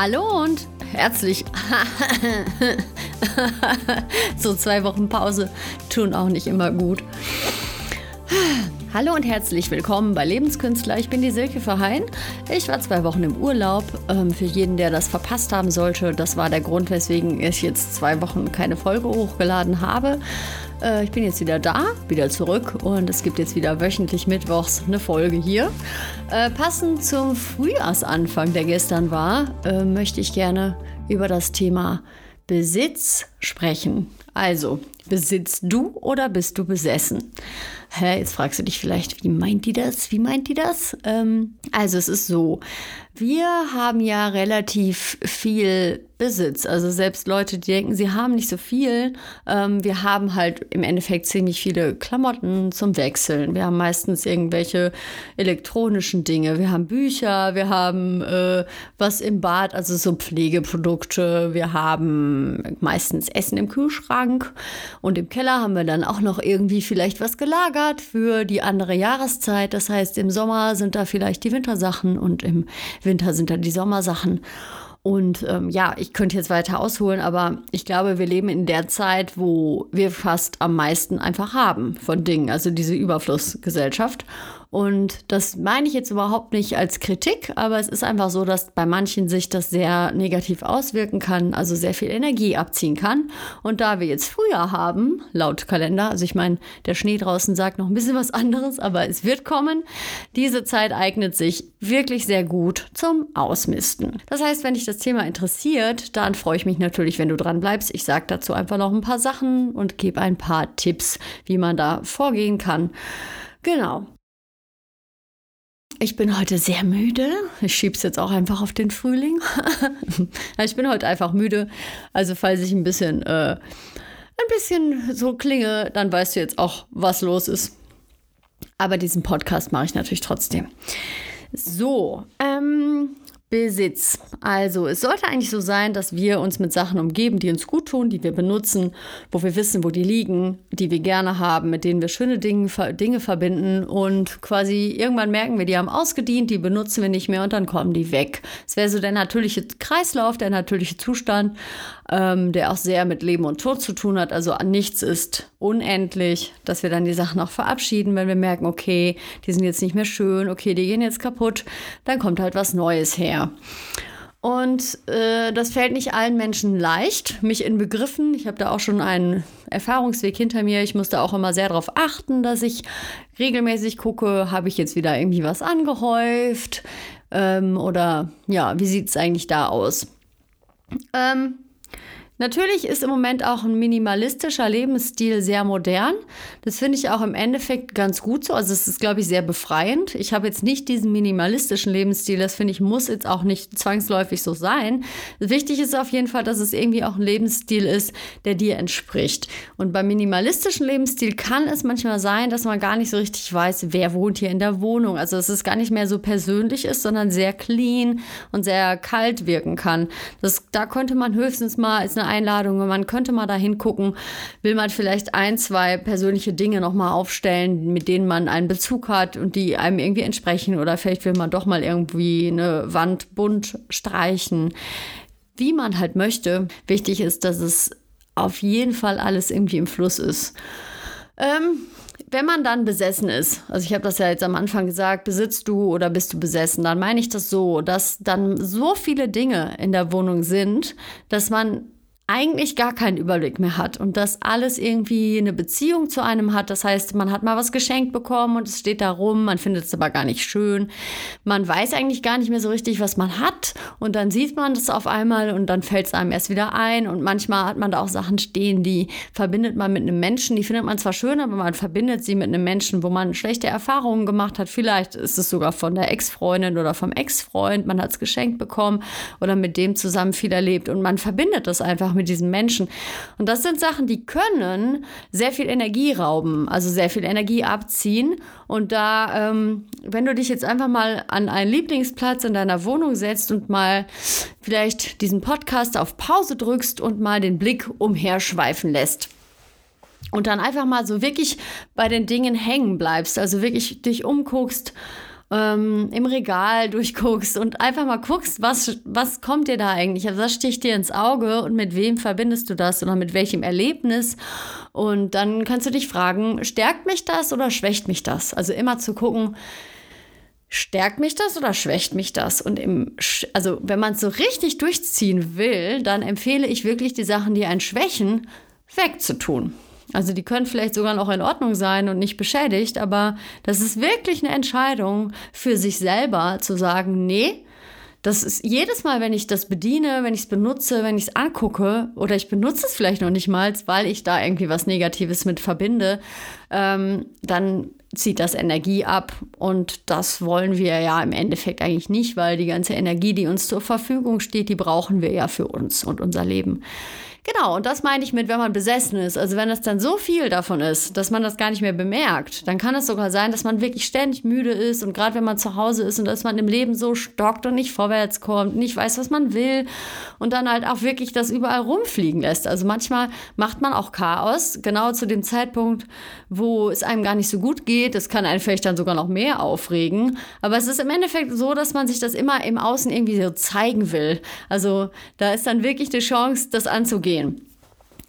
Hallo und herzlich. so zwei Wochen Pause tun auch nicht immer gut. Hallo und herzlich willkommen bei Lebenskünstler. Ich bin die Silke Verheyen. Ich war zwei Wochen im Urlaub. Ähm, für jeden, der das verpasst haben sollte, das war der Grund, weswegen ich jetzt zwei Wochen keine Folge hochgeladen habe. Äh, ich bin jetzt wieder da, wieder zurück und es gibt jetzt wieder wöchentlich mittwochs eine Folge hier. Äh, passend zum Frühjahrsanfang, der gestern war, äh, möchte ich gerne über das Thema Besitz sprechen. Also, besitzt du oder bist du besessen? Hä, jetzt fragst du dich vielleicht, wie meint die das? Wie meint die das? Ähm, also, es ist so, wir haben ja relativ viel Besitz. Also selbst Leute, die denken, sie haben nicht so viel. Ähm, wir haben halt im Endeffekt ziemlich viele Klamotten zum Wechseln. Wir haben meistens irgendwelche elektronischen Dinge. Wir haben Bücher, wir haben äh, was im Bad, also so Pflegeprodukte. Wir haben meistens Essen im Kühlschrank. Und im Keller haben wir dann auch noch irgendwie vielleicht was gelagert für die andere Jahreszeit. Das heißt, im Sommer sind da vielleicht die Wintersachen und im Winter sind dann die Sommersachen. Und ähm, ja, ich könnte jetzt weiter ausholen, aber ich glaube, wir leben in der Zeit, wo wir fast am meisten einfach haben von Dingen, also diese Überflussgesellschaft. Und das meine ich jetzt überhaupt nicht als Kritik, aber es ist einfach so, dass bei manchen sich das sehr negativ auswirken kann, also sehr viel Energie abziehen kann. Und da wir jetzt Frühjahr haben, laut Kalender, also ich meine, der Schnee draußen sagt noch ein bisschen was anderes, aber es wird kommen. Diese Zeit eignet sich wirklich sehr gut zum Ausmisten. Das heißt, wenn dich das Thema interessiert, dann freue ich mich natürlich, wenn du dran bleibst. Ich sage dazu einfach noch ein paar Sachen und gebe ein paar Tipps, wie man da vorgehen kann. Genau. Ich bin heute sehr müde. Ich schiebe es jetzt auch einfach auf den Frühling. ich bin heute einfach müde. Also falls ich ein bisschen, äh, ein bisschen so klinge, dann weißt du jetzt auch, was los ist. Aber diesen Podcast mache ich natürlich trotzdem. So, ähm, Besitz. Also es sollte eigentlich so sein, dass wir uns mit Sachen umgeben, die uns gut tun, die wir benutzen, wo wir wissen, wo die liegen, die wir gerne haben, mit denen wir schöne Dinge, Dinge verbinden und quasi irgendwann merken wir, die haben ausgedient, die benutzen wir nicht mehr und dann kommen die weg. Es wäre so der natürliche Kreislauf, der natürliche Zustand, ähm, der auch sehr mit Leben und Tod zu tun hat. Also nichts ist unendlich, dass wir dann die Sachen auch verabschieden, wenn wir merken, okay, die sind jetzt nicht mehr schön, okay, die gehen jetzt kaputt, dann kommt halt was Neues her. Und äh, das fällt nicht allen Menschen leicht, mich in Begriffen. Ich habe da auch schon einen Erfahrungsweg hinter mir. Ich musste auch immer sehr darauf achten, dass ich regelmäßig gucke, habe ich jetzt wieder irgendwie was angehäuft ähm, oder ja, wie sieht es eigentlich da aus? Ähm, Natürlich ist im Moment auch ein minimalistischer Lebensstil sehr modern. Das finde ich auch im Endeffekt ganz gut so. Also es ist, glaube ich, sehr befreiend. Ich habe jetzt nicht diesen minimalistischen Lebensstil. Das finde ich muss jetzt auch nicht zwangsläufig so sein. Wichtig ist auf jeden Fall, dass es irgendwie auch ein Lebensstil ist, der dir entspricht. Und beim minimalistischen Lebensstil kann es manchmal sein, dass man gar nicht so richtig weiß, wer wohnt hier in der Wohnung. Also dass es gar nicht mehr so persönlich ist, sondern sehr clean und sehr kalt wirken kann. Das, da könnte man höchstens mal als eine Einladung, man könnte mal da hingucken, will man vielleicht ein, zwei persönliche Dinge nochmal aufstellen, mit denen man einen Bezug hat und die einem irgendwie entsprechen oder vielleicht will man doch mal irgendwie eine Wand bunt streichen, wie man halt möchte. Wichtig ist, dass es auf jeden Fall alles irgendwie im Fluss ist. Ähm, wenn man dann besessen ist, also ich habe das ja jetzt am Anfang gesagt, besitzt du oder bist du besessen, dann meine ich das so, dass dann so viele Dinge in der Wohnung sind, dass man eigentlich gar keinen Überblick mehr hat und dass alles irgendwie eine Beziehung zu einem hat. Das heißt, man hat mal was geschenkt bekommen und es steht da rum, man findet es aber gar nicht schön. Man weiß eigentlich gar nicht mehr so richtig, was man hat und dann sieht man das auf einmal und dann fällt es einem erst wieder ein und manchmal hat man da auch Sachen stehen, die verbindet man mit einem Menschen, die findet man zwar schön, aber man verbindet sie mit einem Menschen, wo man schlechte Erfahrungen gemacht hat. Vielleicht ist es sogar von der Ex-Freundin oder vom Ex-Freund, man hat es geschenkt bekommen oder mit dem zusammen viel erlebt und man verbindet das einfach mit diesen Menschen. Und das sind Sachen, die können sehr viel Energie rauben, also sehr viel Energie abziehen. Und da, ähm, wenn du dich jetzt einfach mal an einen Lieblingsplatz in deiner Wohnung setzt und mal vielleicht diesen Podcast auf Pause drückst und mal den Blick umherschweifen lässt. Und dann einfach mal so wirklich bei den Dingen hängen bleibst, also wirklich dich umguckst ähm, im Regal durchguckst und einfach mal guckst, was, was kommt dir da eigentlich? Also was sticht dir ins Auge und mit wem verbindest du das oder mit welchem Erlebnis? Und dann kannst du dich fragen, stärkt mich das oder schwächt mich das? Also immer zu gucken, Stärkt mich das oder schwächt mich das? Und im, also wenn man es so richtig durchziehen will, dann empfehle ich wirklich die Sachen, die einen schwächen, wegzutun. Also die können vielleicht sogar noch in Ordnung sein und nicht beschädigt, aber das ist wirklich eine Entscheidung für sich selber zu sagen, nee, das ist jedes Mal, wenn ich das bediene, wenn ich es benutze, wenn ich es angucke oder ich benutze es vielleicht noch nicht mal, weil ich da irgendwie was Negatives mit verbinde, ähm, dann zieht das Energie ab und das wollen wir ja im Endeffekt eigentlich nicht, weil die ganze Energie, die uns zur Verfügung steht, die brauchen wir ja für uns und unser Leben. Genau, und das meine ich mit, wenn man besessen ist. Also wenn es dann so viel davon ist, dass man das gar nicht mehr bemerkt, dann kann es sogar sein, dass man wirklich ständig müde ist und gerade wenn man zu Hause ist und dass man im Leben so stockt und nicht vorwärts kommt, nicht weiß, was man will und dann halt auch wirklich das überall rumfliegen lässt. Also manchmal macht man auch Chaos, genau zu dem Zeitpunkt, wo es einem gar nicht so gut geht. Das kann einen vielleicht dann sogar noch mehr aufregen. Aber es ist im Endeffekt so, dass man sich das immer im Außen irgendwie so zeigen will. Also da ist dann wirklich die Chance, das anzugehen gehen.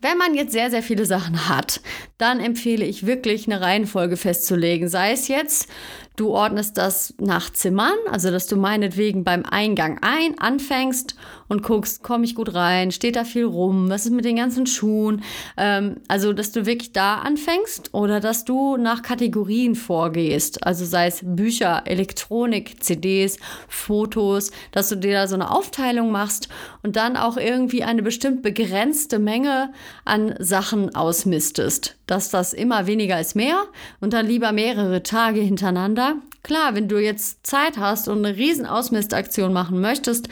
Wenn man jetzt sehr, sehr viele Sachen hat, dann empfehle ich wirklich eine Reihenfolge festzulegen. Sei es jetzt, du ordnest das nach Zimmern, also dass du meinetwegen beim Eingang ein anfängst und guckst, komme ich gut rein, steht da viel rum, was ist mit den ganzen Schuhen. Ähm, also, dass du wirklich da anfängst oder dass du nach Kategorien vorgehst. Also sei es Bücher, Elektronik, CDs, Fotos, dass du dir da so eine Aufteilung machst und dann auch irgendwie eine bestimmt begrenzte Menge an Sachen ausmistest. Dass das immer weniger ist mehr und dann lieber mehrere Tage hintereinander. Klar, wenn du jetzt Zeit hast und eine riesen Ausmistaktion machen möchtest,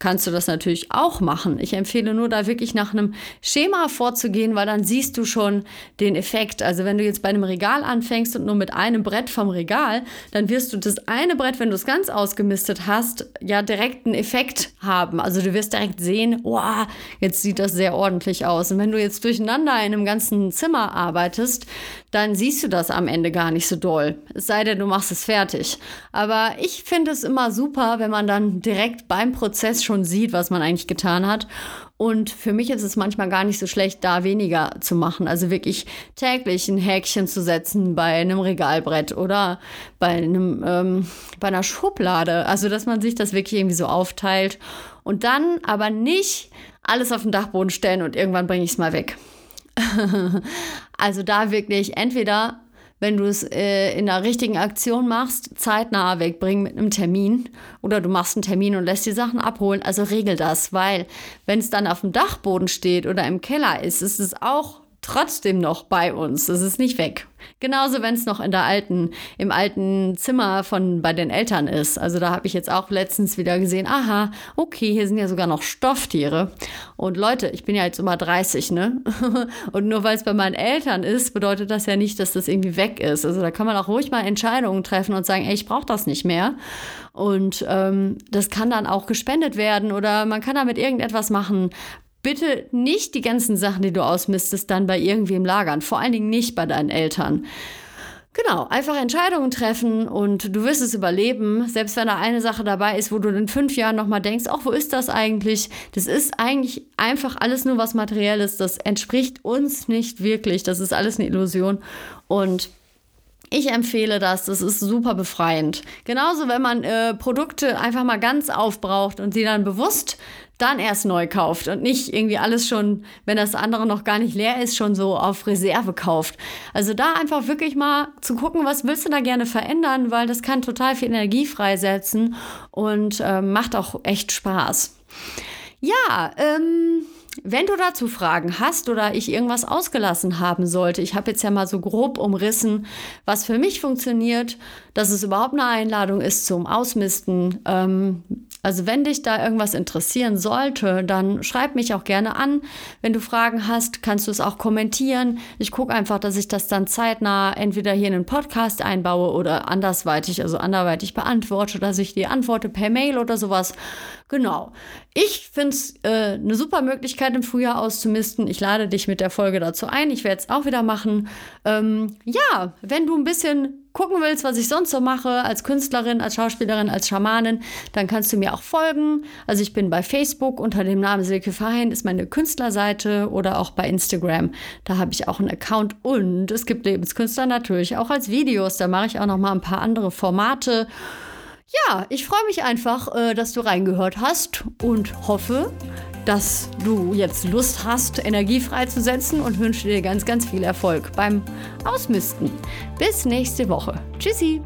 kannst du das natürlich auch machen. Ich empfehle nur, da wirklich nach einem Schema vorzugehen, weil dann siehst du schon den Effekt. Also wenn du jetzt bei einem Regal anfängst und nur mit einem Brett vom Regal, dann wirst du das eine Brett, wenn du es ganz ausgemistet hast, ja direkt einen Effekt haben. Also du wirst direkt sehen, wow, jetzt sieht das sehr ordentlich aus. Und wenn du jetzt durcheinander in einem ganzen Zimmer arbeitest, dann siehst du das am Ende gar nicht so doll. Es sei denn, du machst es fertig. Aber ich finde es immer super, wenn man dann direkt beim Prozess schon sieht, was man eigentlich getan hat. Und für mich ist es manchmal gar nicht so schlecht, da weniger zu machen. Also wirklich täglich ein Häkchen zu setzen bei einem Regalbrett oder bei, einem, ähm, bei einer Schublade. Also, dass man sich das wirklich irgendwie so aufteilt und dann aber nicht alles auf den Dachboden stellen und irgendwann bringe ich es mal weg. also da wirklich entweder, wenn du es äh, in der richtigen Aktion machst, zeitnah wegbringen mit einem Termin oder du machst einen Termin und lässt die Sachen abholen. Also regel das, weil wenn es dann auf dem Dachboden steht oder im Keller ist, ist es auch trotzdem noch bei uns. Es ist nicht weg. Genauso, wenn es noch in der alten, im alten Zimmer von bei den Eltern ist. Also da habe ich jetzt auch letztens wieder gesehen, aha, okay, hier sind ja sogar noch Stofftiere. Und Leute, ich bin ja jetzt immer 30, ne? Und nur weil es bei meinen Eltern ist, bedeutet das ja nicht, dass das irgendwie weg ist. Also da kann man auch ruhig mal Entscheidungen treffen und sagen, ey, ich brauche das nicht mehr. Und ähm, das kann dann auch gespendet werden oder man kann damit irgendetwas machen, bitte nicht die ganzen Sachen, die du ausmistest, dann bei irgendwem lagern. Vor allen Dingen nicht bei deinen Eltern. Genau, einfach Entscheidungen treffen und du wirst es überleben, selbst wenn da eine Sache dabei ist, wo du in fünf Jahren nochmal denkst, ach, wo ist das eigentlich? Das ist eigentlich einfach alles nur was Materielles, das entspricht uns nicht wirklich, das ist alles eine Illusion und ich empfehle das, das ist super befreiend. Genauso, wenn man äh, Produkte einfach mal ganz aufbraucht und sie dann bewusst dann erst neu kauft und nicht irgendwie alles schon, wenn das andere noch gar nicht leer ist, schon so auf Reserve kauft. Also da einfach wirklich mal zu gucken, was willst du da gerne verändern, weil das kann total viel Energie freisetzen und äh, macht auch echt Spaß. Ja, ähm, wenn du dazu Fragen hast oder ich irgendwas ausgelassen haben sollte, ich habe jetzt ja mal so grob umrissen, was für mich funktioniert, dass es überhaupt eine Einladung ist zum Ausmisten. Ähm, also wenn dich da irgendwas interessieren sollte, dann schreib mich auch gerne an. Wenn du Fragen hast, kannst du es auch kommentieren. Ich gucke einfach, dass ich das dann zeitnah entweder hier in den Podcast einbaue oder andersweitig, also anderweitig beantworte, dass ich die antworte per Mail oder sowas. Genau. Ich finde es äh, eine super Möglichkeit, im Frühjahr auszumisten. Ich lade dich mit der Folge dazu ein. Ich werde es auch wieder machen. Ähm, ja, wenn du ein bisschen gucken willst, was ich sonst so mache, als Künstlerin, als Schauspielerin, als Schamanin, dann kannst du mir auch folgen. Also ich bin bei Facebook unter dem Namen Silke Verheyen, ist meine Künstlerseite oder auch bei Instagram. Da habe ich auch einen Account und es gibt Lebenskünstler natürlich auch als Videos. Da mache ich auch noch mal ein paar andere Formate. Ja, ich freue mich einfach, äh, dass du reingehört hast und hoffe, dass du jetzt Lust hast, Energie freizusetzen und wünsche dir ganz, ganz viel Erfolg beim Ausmisten. Bis nächste Woche. Tschüssi!